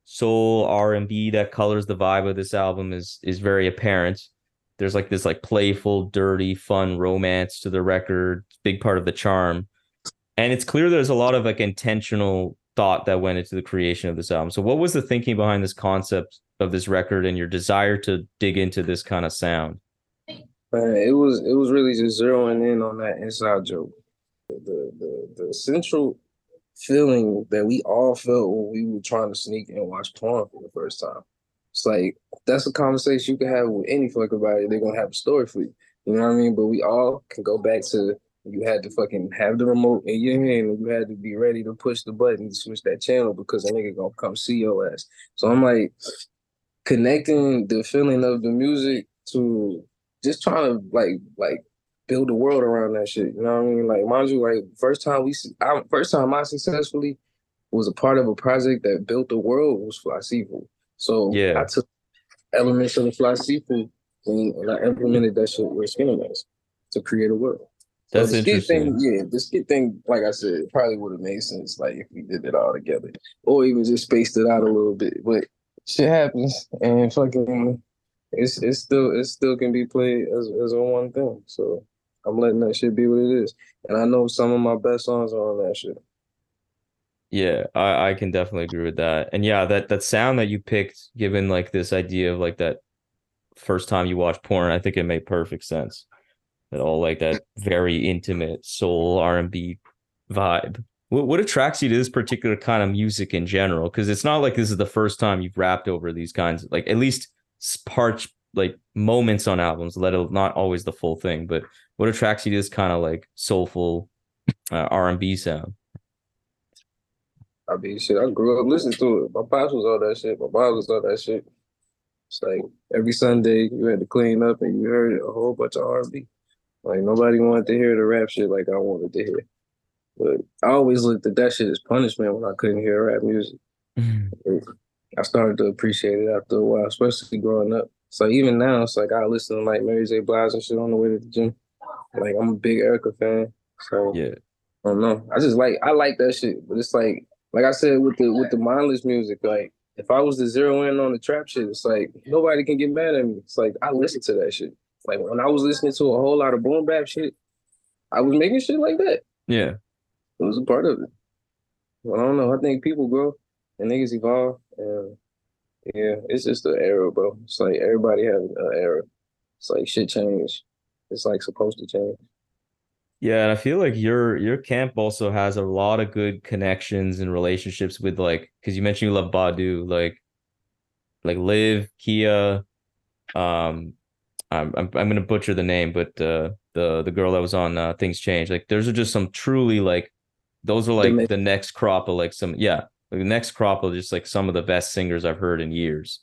soul, R&B that colors the vibe of this album is is very apparent. There's like this like playful, dirty, fun romance to the record, big part of the charm. And it's clear there's a lot of like intentional thought that went into the creation of this album. So what was the thinking behind this concept of this record and your desire to dig into this kind of sound? It was it was really just zeroing in on that inside joke. The the the central feeling that we all felt when we were trying to sneak and watch porn for the first time. It's like that's a conversation you can have with any fucking body. They're gonna have a story for you. You know what I mean? But we all can go back to you had to fucking have the remote in your hand and you had to be ready to push the button to switch that channel because a nigga gonna come see your ass. So I'm like connecting the feeling of the music to just trying to like like build a world around that shit. You know what I mean? Like mind you, like first time we I, first time I successfully was a part of a project that built the world was FlySiifu's. So Yeah. I took elements of the FlySiifu's and, and I implemented that shit with Skinemaxxx to create a world. So That's skit interesting. Thing, yeah, the skit thing, like I said, probably would have made sense like if we did it all together, or even just spaced it out a little bit. But shit happens, and fucking, it's it's still it still can be played as as a one thing. So I'm letting that shit be what it is, and I know some of my best songs are on that shit. Yeah, I, I can definitely agree with that. And yeah, that that sound that you picked, given like this idea of like that first time you watch porn, I think it made perfect sense. That all like that very intimate soul R&B vibe. What what attracts you to this particular kind of music in general? Because it's not like this is the first time you've rapped over these kinds, like at least parts like moments on albums, let alone not always the full thing. But what attracts you to this kind of like soulful uh, R&B sound? I mean, shit, I grew up listening to it. My pops was all that shit. My mom was all that shit. It's like every Sunday you had to clean up and you heard a whole bunch of R&B. Like nobody wanted to hear the rap shit like I wanted to hear. But I always looked at that shit as punishment when I couldn't hear rap music. Mm-hmm. I started to appreciate it after a while, especially growing up. So even now, it's like I listen to like Mary J. Blige and shit on the way to the gym. Like I'm a big Erykah fan. So Yeah. I don't know. I just like I like that shit, but it's like like I said with the with the mindless music, like if I was to zero in on the trap shit, it's like nobody can get mad at me. It's like I listen to that shit. Like when I was listening to a whole lot of boom bap shit, I was making shit like that. Yeah. It was a part of it. Well, I don't know. I think people grow and niggas evolve, and yeah, it's just an era, bro. It's like everybody have an era. It's like shit change. It's like supposed to change. Yeah, and I feel like your your camp also has a lot of good connections and relationships with like because you mentioned you love Badu, like like Liv, Kia, um, I'm I'm I'm gonna butcher the name, but uh, the the girl that was on uh, Things Change, like those are just some truly like those are like ma- the next crop of like some yeah, like the next crop of just like some of the best singers I've heard in years.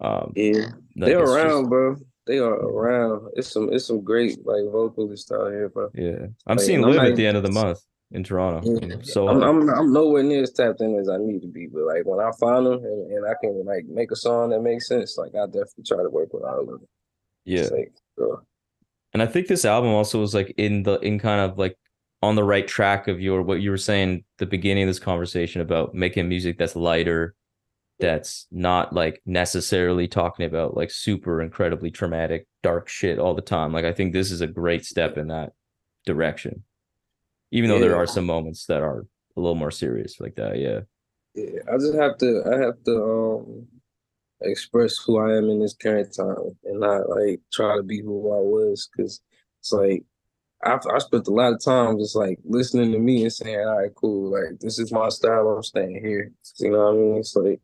Um, Yeah, like, they're it's just- around, bro. They are around. It's some it's some great like vocalists out here, bro. yeah, I'm Like, seeing and I'm Liv at the end of the month in Toronto. Yeah. So I'm, I'm I'm nowhere near as tapped in as I need to be, but like when I find them and, and I can like make a song that makes sense, like I definitely try to work with all of them. yeah. Like, bro, And I think this album also was like in the in kind of like on the right track of your what you were saying the beginning of this conversation about making music that's lighter, that's not like necessarily talking about like super incredibly traumatic dark shit all the time. Like I think this is a great step in that direction. Even though there are some moments that are a little more serious like that. Yeah. Yeah, I just have to I have to um express who I am in this current time and not like try to be who I was because it's like I I spent a lot of time just like listening to me and saying, all right, cool, like this is my style, I'm staying here. You know what I mean? It's like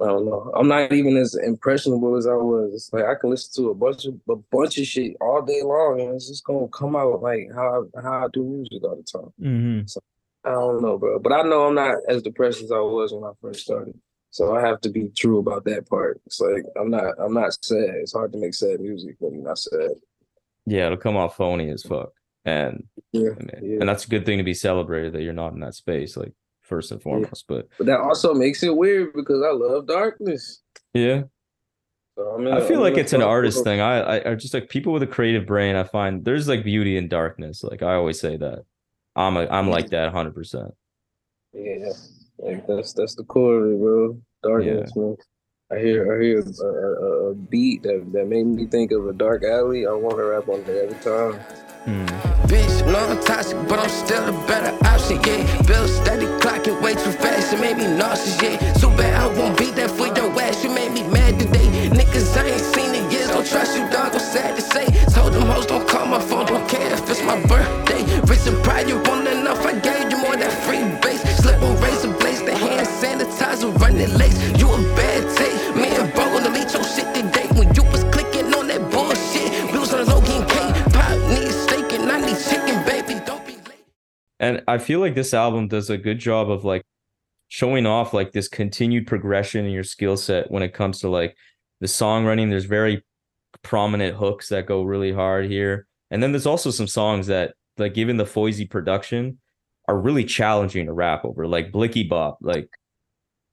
I don't know. I'm not even as impressionable as I was. It's like I can listen to a bunch of a bunch of shit all day long and it's just gonna come out like how I, how I do music all the time. Mm-hmm. I don't know, bro. But I know I'm not as depressed as I was when I first started. So I have to be true about that part. It's like I'm not I'm not sad. It's hard to make sad music when you're not sad. Yeah, it'll come off phony as fuck. And Yeah. and, Yeah. and that's a good thing to be celebrated that you're not in that space, like first and foremost. But But that also makes it weird because I love darkness. yeah, So I feel like it's an artist thing. I, I I just like people with a creative brain. I find there's like beauty in darkness. Like I always say that. I'm a, I'm like that 100. percent Yeah. Like that's that's the core of it, bro. Darkness, man. I hear I hear a, a, a beat that, that made me think of a dark alley. I want to rap on it every time. Hmm. Bitch, no, I'm toxic, but I'm still a better option, yeah. Bill steady clocking way too fast, it made me nauseous, yeah. Too bad I won't beat that for your ass, you made me mad today. Niggas, I ain't seen in years, don't trust you, I feel like this album does a good job of like showing off like this continued progression in your skill set when it comes to like the songwriting. There's very prominent hooks that go really hard here. And then there's also some songs that like given the Foisey production are really challenging to rap over. Like Blicky Bop, like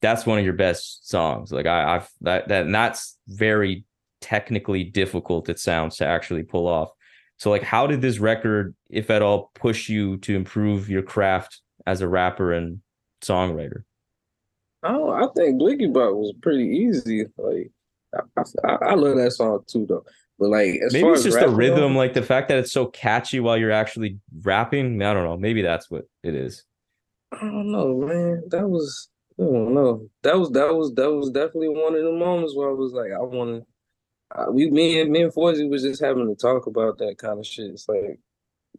that's one of your best songs. Like I I've that that and that's very technically difficult it sounds to actually pull off. So like how did this record, if at all, push you to improve your craft as a rapper and songwriter? Oh, I think Blicky Bop was pretty easy. Like, I, I, I love that song too, though. But like, as Maybe it's just the rhythm, goes, like the fact that it's so catchy while you're actually rapping. I don't know. Maybe that's what it is. I don't know, man. That was, I don't know. That was that was that was definitely one of the moments where I was like, I want to. Uh, Uh, we, me and me and Foisey was just having to talk about that kind of shit. It's like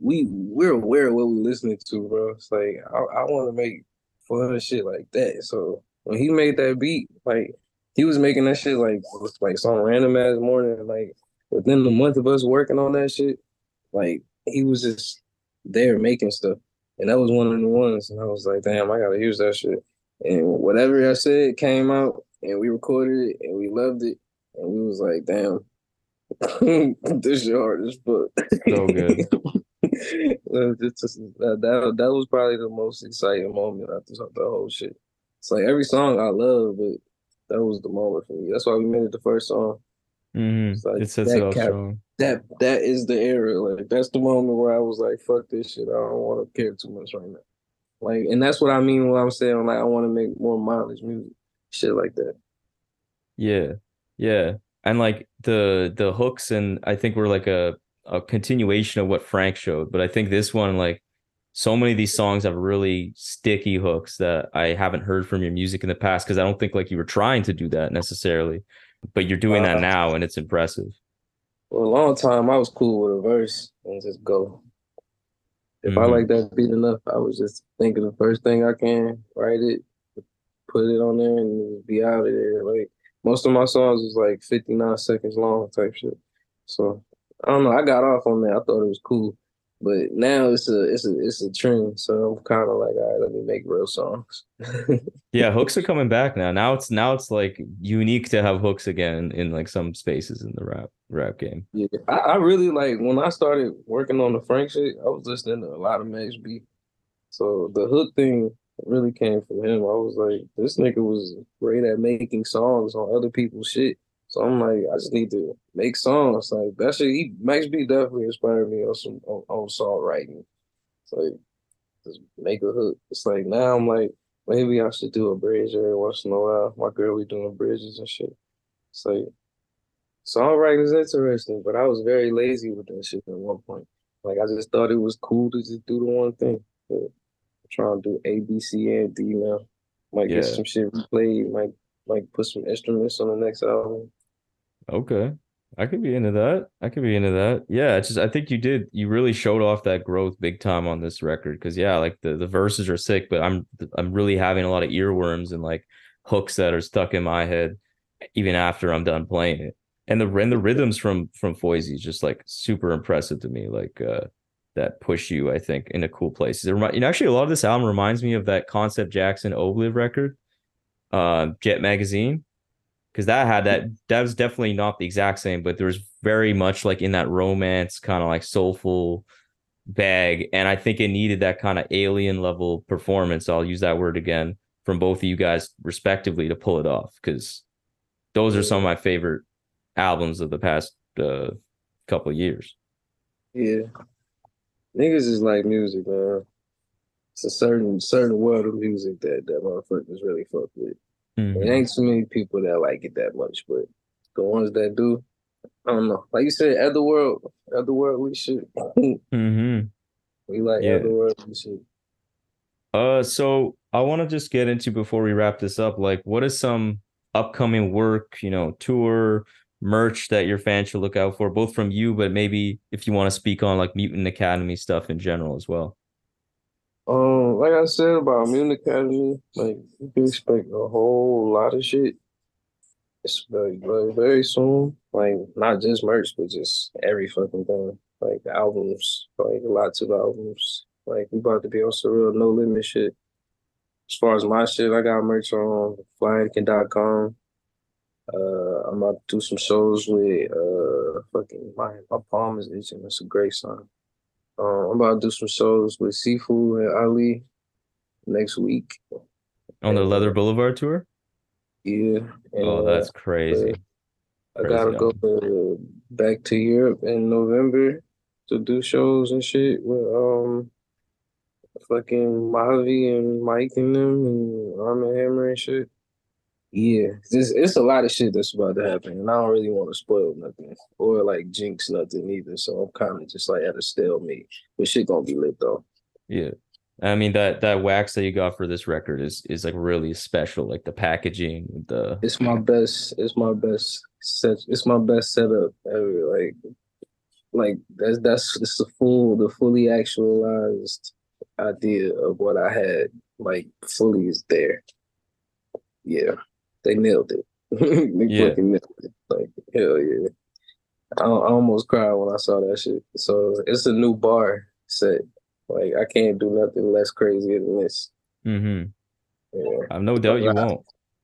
we we're aware of what we're listening to, bro. It's like I, I want to make fun shit like that. So when he made that beat, like he was making that shit like like some random ass morning, like within the month of us working on that shit, like he was just there making stuff. And that was one of the ones. And I was like, damn, I gotta use that shit. And whatever I said came out and we recorded it and we loved it. And we was like, damn, this your hard as fuck. So good. It's just- that, that that was probably the most exciting moment after the whole shit. It's like every song I love, but that was the moment for me. That's why we made it the first song. Mhm. It's like It sets that it cap-. That that is the era. Like that's the moment where I was like, fuck this shit. I don't want to care too much right now. Like, and that's what I mean when I'm saying like I want to make more mileage music, shit like that. Yeah. Yeah. And like the the hooks and I think we're like a a continuation of what Frank showed, but I think this one like so many of these songs have really sticky hooks that I haven't heard from your music in the past because I don't think like you were trying to do that necessarily, but you're doing that Uh, now and it's impressive. For a long time, I was cool with a verse and just go. If I Mhm. like that beat enough, I was just thinking the first thing I can, write it, put it on there, and be out of there. Like most of my songs was like 59 seconds long type shit. So I don't know. I got off on that. I thought it was cool, but now it's a it's a it's a trend. So I'm kind of like, all right, let me make real songs. Yeah, hooks are coming back now. Now it's now it's like unique to have hooks again in like some spaces in the rap rap game. Yeah, I, I really like when I started working on the Frank shit. I was listening to a lot of Max B, so the hook thing really came from him. I was like, this nigga was great at making songs on other people's shit. So I'm like, I just need to make songs. Like that shit, he Max B definitely inspired me on some on, on songwriting. It's like just make a hook. It's like now I'm like, maybe I should do a bridge every once in a while. My girl be doing bridges and shit. It's like songwriting is interesting, but I was very lazy with that shit at one point. Like I just thought it was cool to just do the one thing. but trying to do A, B, C, and D now. Might get some shit replayed. Might might put some instruments on the next album. Okay. I could be into that. I could be into that. Yeah, it's just I think you did you really showed off that growth big time on this record cuz yeah, like the the verses are sick, but I'm I'm really having a lot of earworms and like hooks that are stuck in my head even after I'm done playing it. And the and the rhythms from from Foisey is just like super impressive to me like uh that push you I think into cool places. It remi- you know actually a lot of this album reminds me of that Koncept Jackson Ohbliv record uh Jet Magazine because that had that that was definitely not the exact same but there was very much like in that romance kind of like soulful bag and i think it needed that kind of alien level performance i'll use that word again from both of you guys respectively to pull it off because those are some of my favorite albums of the past uh, couple years Yeah. Niggas is like music, man. It's a certain certain world of music that that motherfuckers really fuck with. Mm-hmm. There ain't too many people that like it that much, but the ones that do, I don't know. Like you said, otherworld, otherworldly shit. Mm-hmm. we like Yeah. otherworldly shit. Uh, so I want to just get into before we wrap this up, like what is some upcoming work, you know, tour, merch that your fans should look out for, both from you, but maybe if you want to speak on like Mutant Academy stuff in general as well. Um, like I said about Mutant Academy, like you can expect a whole lot of shit. It's very, very, very soon. Like not just merch, but just every fucking thing. Like albums, like lots of albums. Like we about to be on some real no limit shit. As far as my shit, I got merch on flyanakin.com. Uh, I'm about to do some shows with uh fucking my my palm is itching. That's a great song. Uh, I'm about to do some shows with Siifu and Ali next week. On the Leather Boulevard tour? Yeah. And, Oh, that's crazy. I gotta crazy go uh, back to Europe in November to do shows and shit with um fucking Mavi and Mike and them and Armand Hammer and shit. Yeah, it's, it's a lot of shit that's about to happen, and I don't really want to spoil nothing or like jinx nothing either. So I'm kind of just like at a stalemate. But shit gonna be lit though. Yeah. I mean that that wax that you got for this record is is like really special, like the packaging, the It's my best. It's my best set. It's my best setup ever. Like, like that's that's it's the full, the fully actualized idea of what I had. Like, fully is there. Yeah, they nailed it. they Yeah. fucking nailed it. Like, hell yeah. I, I almost cried when I saw that shit. So it's a new bar set. Like, I can't do nothing less crazy than this. mm-hmm. Yeah. I have no doubt you won't.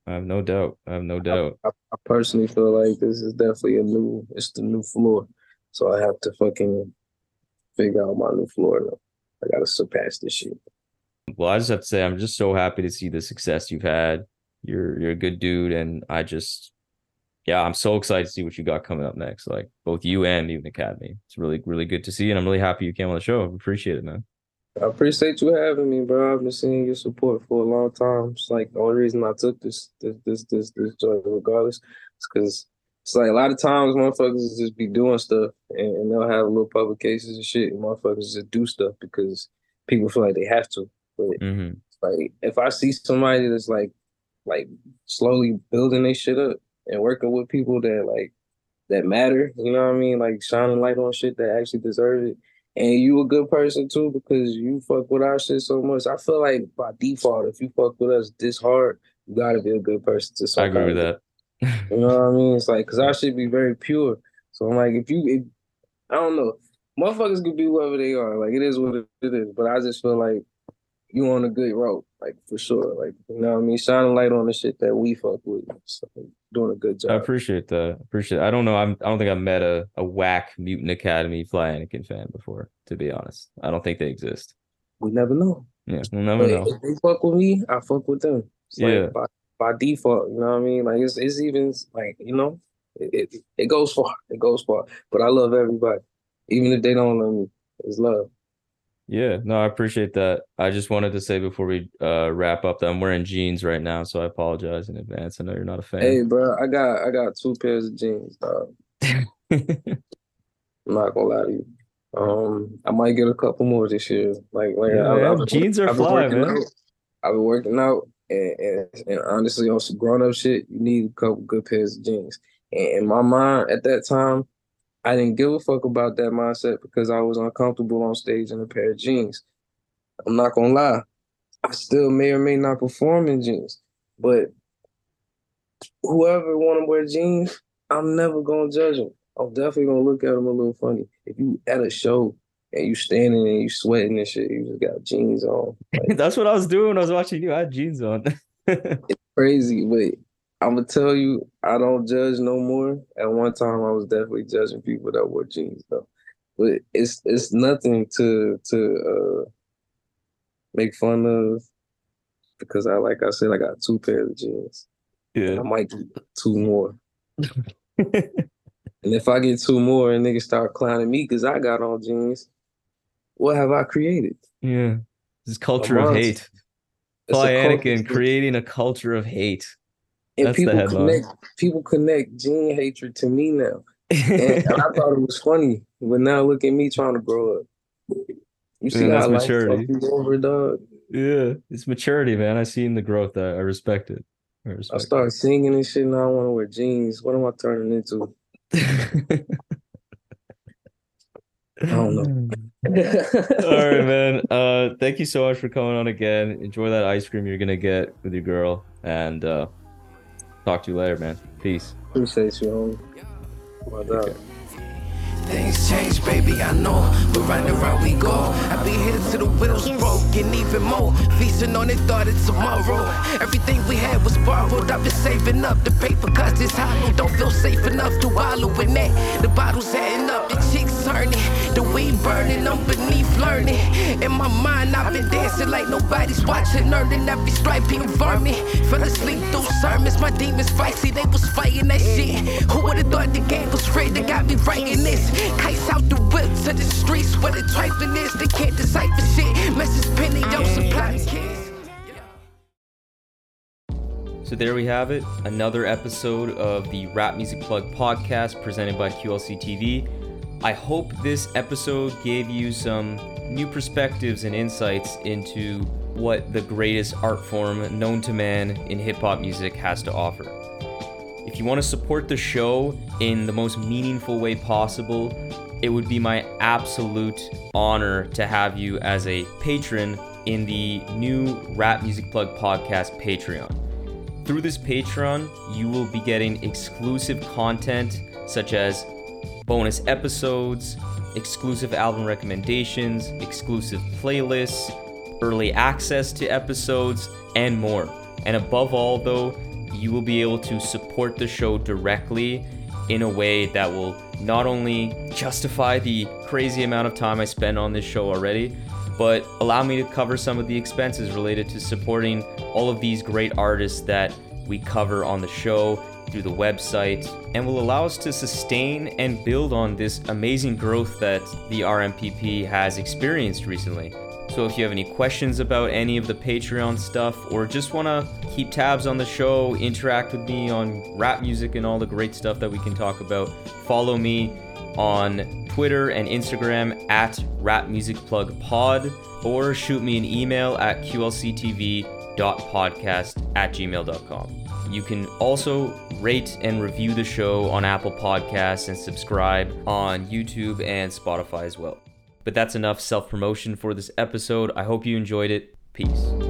I have no doubt. I have no doubt. I, I personally feel like this is definitely a new, it's the new floor. So I have to fucking figure out my new floor. I gotta surpass this shit. Well, I just have to say, I'm just so happy to see the success you've had. You're you're a good dude, and I just, yeah, I'm so excited to see what you got coming up next. Like both you and even Academy. It's really really good to see, You, and I'm really happy you came on the show. I appreciate it, man. I appreciate you having me, bro. I've been seeing your support for a long time. It's like the only reason I took this this this this this joint regardless is because it's like a lot of times motherfuckers just be doing stuff and, and they'll have little publications and shit and motherfuckers just do stuff because people feel like they have to. But hmm Like if I see somebody that's like like slowly building their shit up and working with people that like that matter, you know what I mean? Like shining light on shit that actually deserve it. And you a good person too because you fuck with our shit so much. I feel like by default, if you fuck with us this hard, you gotta be a good person to I agree with that. You know what I mean? It's like because our shit be very pure. So I'm like, if you, if, I don't know, motherfuckers could be whoever they are. Like it is what it is. But I just feel like you on a good road, like for sure. Like you know what I mean? Shining light on the shit that we fuck with. So, doing a good job. I appreciate that. Appreciate. It. I don't know. I'm. I don't think I've met a a whack Mutant Academy Fly Anakin fan before. To be honest, I don't think they exist. we never know. Yeah, we'll never But know. if they fuck with me, I fuck with them. It's like Yeah. by, by default, you know what I mean? Like it's it's even like, you know, it, it it goes far. It goes far. But I love everybody. Even if they don't love me. It's love. Yeah, no, I appreciate that. I just wanted to say before we uh wrap up that I'm wearing jeans right now, so I apologize in advance. I know you're not a fan. Hey bro, I got I got two pairs of jeans, dog. I'm not gonna lie to you. Um, I might get a couple more this year. Like, like Yeah, I- man, I've been- jeans are fly, working man. out. I've been working out, and, and and honestly, on some grown up shit, you need a couple good pairs of jeans. And in my mind, at that time, I didn't give a fuck about that mindset because I was uncomfortable on stage in a pair of jeans. I'm not gonna lie, I still may or may not perform in jeans, but whoever want to wear jeans, I'm never gonna judge them. I'm definitely gonna look at them a little funny. If you at a show and you standing and you sweating and shit, you just got jeans on, like, That's what I was doing when I was watching you. I had jeans on. it's crazy. But I'm gonna tell you, I don't judge no more. At one time, I was definitely judging people that wore jeans though. But it's it's nothing to to uh make fun of because I like I said I got two pairs of jeans. yeah. I might get two more. And if I get two more and niggas start clowning me because I got on jeans, what have I created? Yeah. This culture of hate. Culture Anakin creating a culture of hate. And that's people connect people connect gene hatred to me now. And I thought it was funny, but now look at me trying to grow up. You see that's how life maturity. over, dog. yeah. It's maturity, man. I seen the growth. I, I respect it. I I respect started singing and shit. Now I want to wear jeans. What am I turning into? I don't know. All right, man. Uh, thank you so much for coming on again. Enjoy that ice cream you're gonna get with your girl, and uh, talk to you later, man. Peace. Appreciate you, homie. My dog. Things change, baby, I know. But round and we go. I be here till the wheels broke even more. Feasting on the thought of tomorrow. Everything we had was borrowed. I've been saving up the paper cause this hollow. Don't feel safe enough to wallow in that. The bottles adding up, the chicks turning. The weed burning, I'm beneath learning. In my mind, I've been dancing like nobody's watching. Earning every stripe being vermin. Fell asleep through sermons. My demons feisty, they was fighting that shit. Who would've thought the game was rigged? They got me writing this. Kites out the the streets where the trifling is. They can't decipher shit. Penny. So there we have it. Another episode of the Rap Music Plug podcast presented by QLC TV. I hope this episode gave you some new perspectives and insights into what the greatest art form known to man in hip hop music has to offer. If you want to support the show in the most meaningful way possible, it would be my absolute honor to have you as a patron in the new Rap Music Plug podcast Patreon. Through this Patreon, you will be getting exclusive content such as bonus episodes, exclusive album recommendations, exclusive playlists, early access to episodes, and more. And above all, though, you will be able to support the show directly in a way that will not only justify the crazy amount of time I spend on this show already, but allow me to cover some of the expenses related to supporting all of these great artists that we cover on the show through the website and will allow us to sustain and build on this amazing growth that the RMPP has experienced recently. So if you have any questions about any of the Patreon stuff or just want to keep tabs on the show, interact with me on rap music and all the great stuff that we can talk about, follow me on Twitter and Instagram at rapmusicplugpod or shoot me an email at qlctv.podcast at gmail.com. You can also rate and review the show on Apple Podcasts and subscribe on YouTube and Spotify as well. But that's enough self promotion for this episode. I hope you enjoyed it. Peace.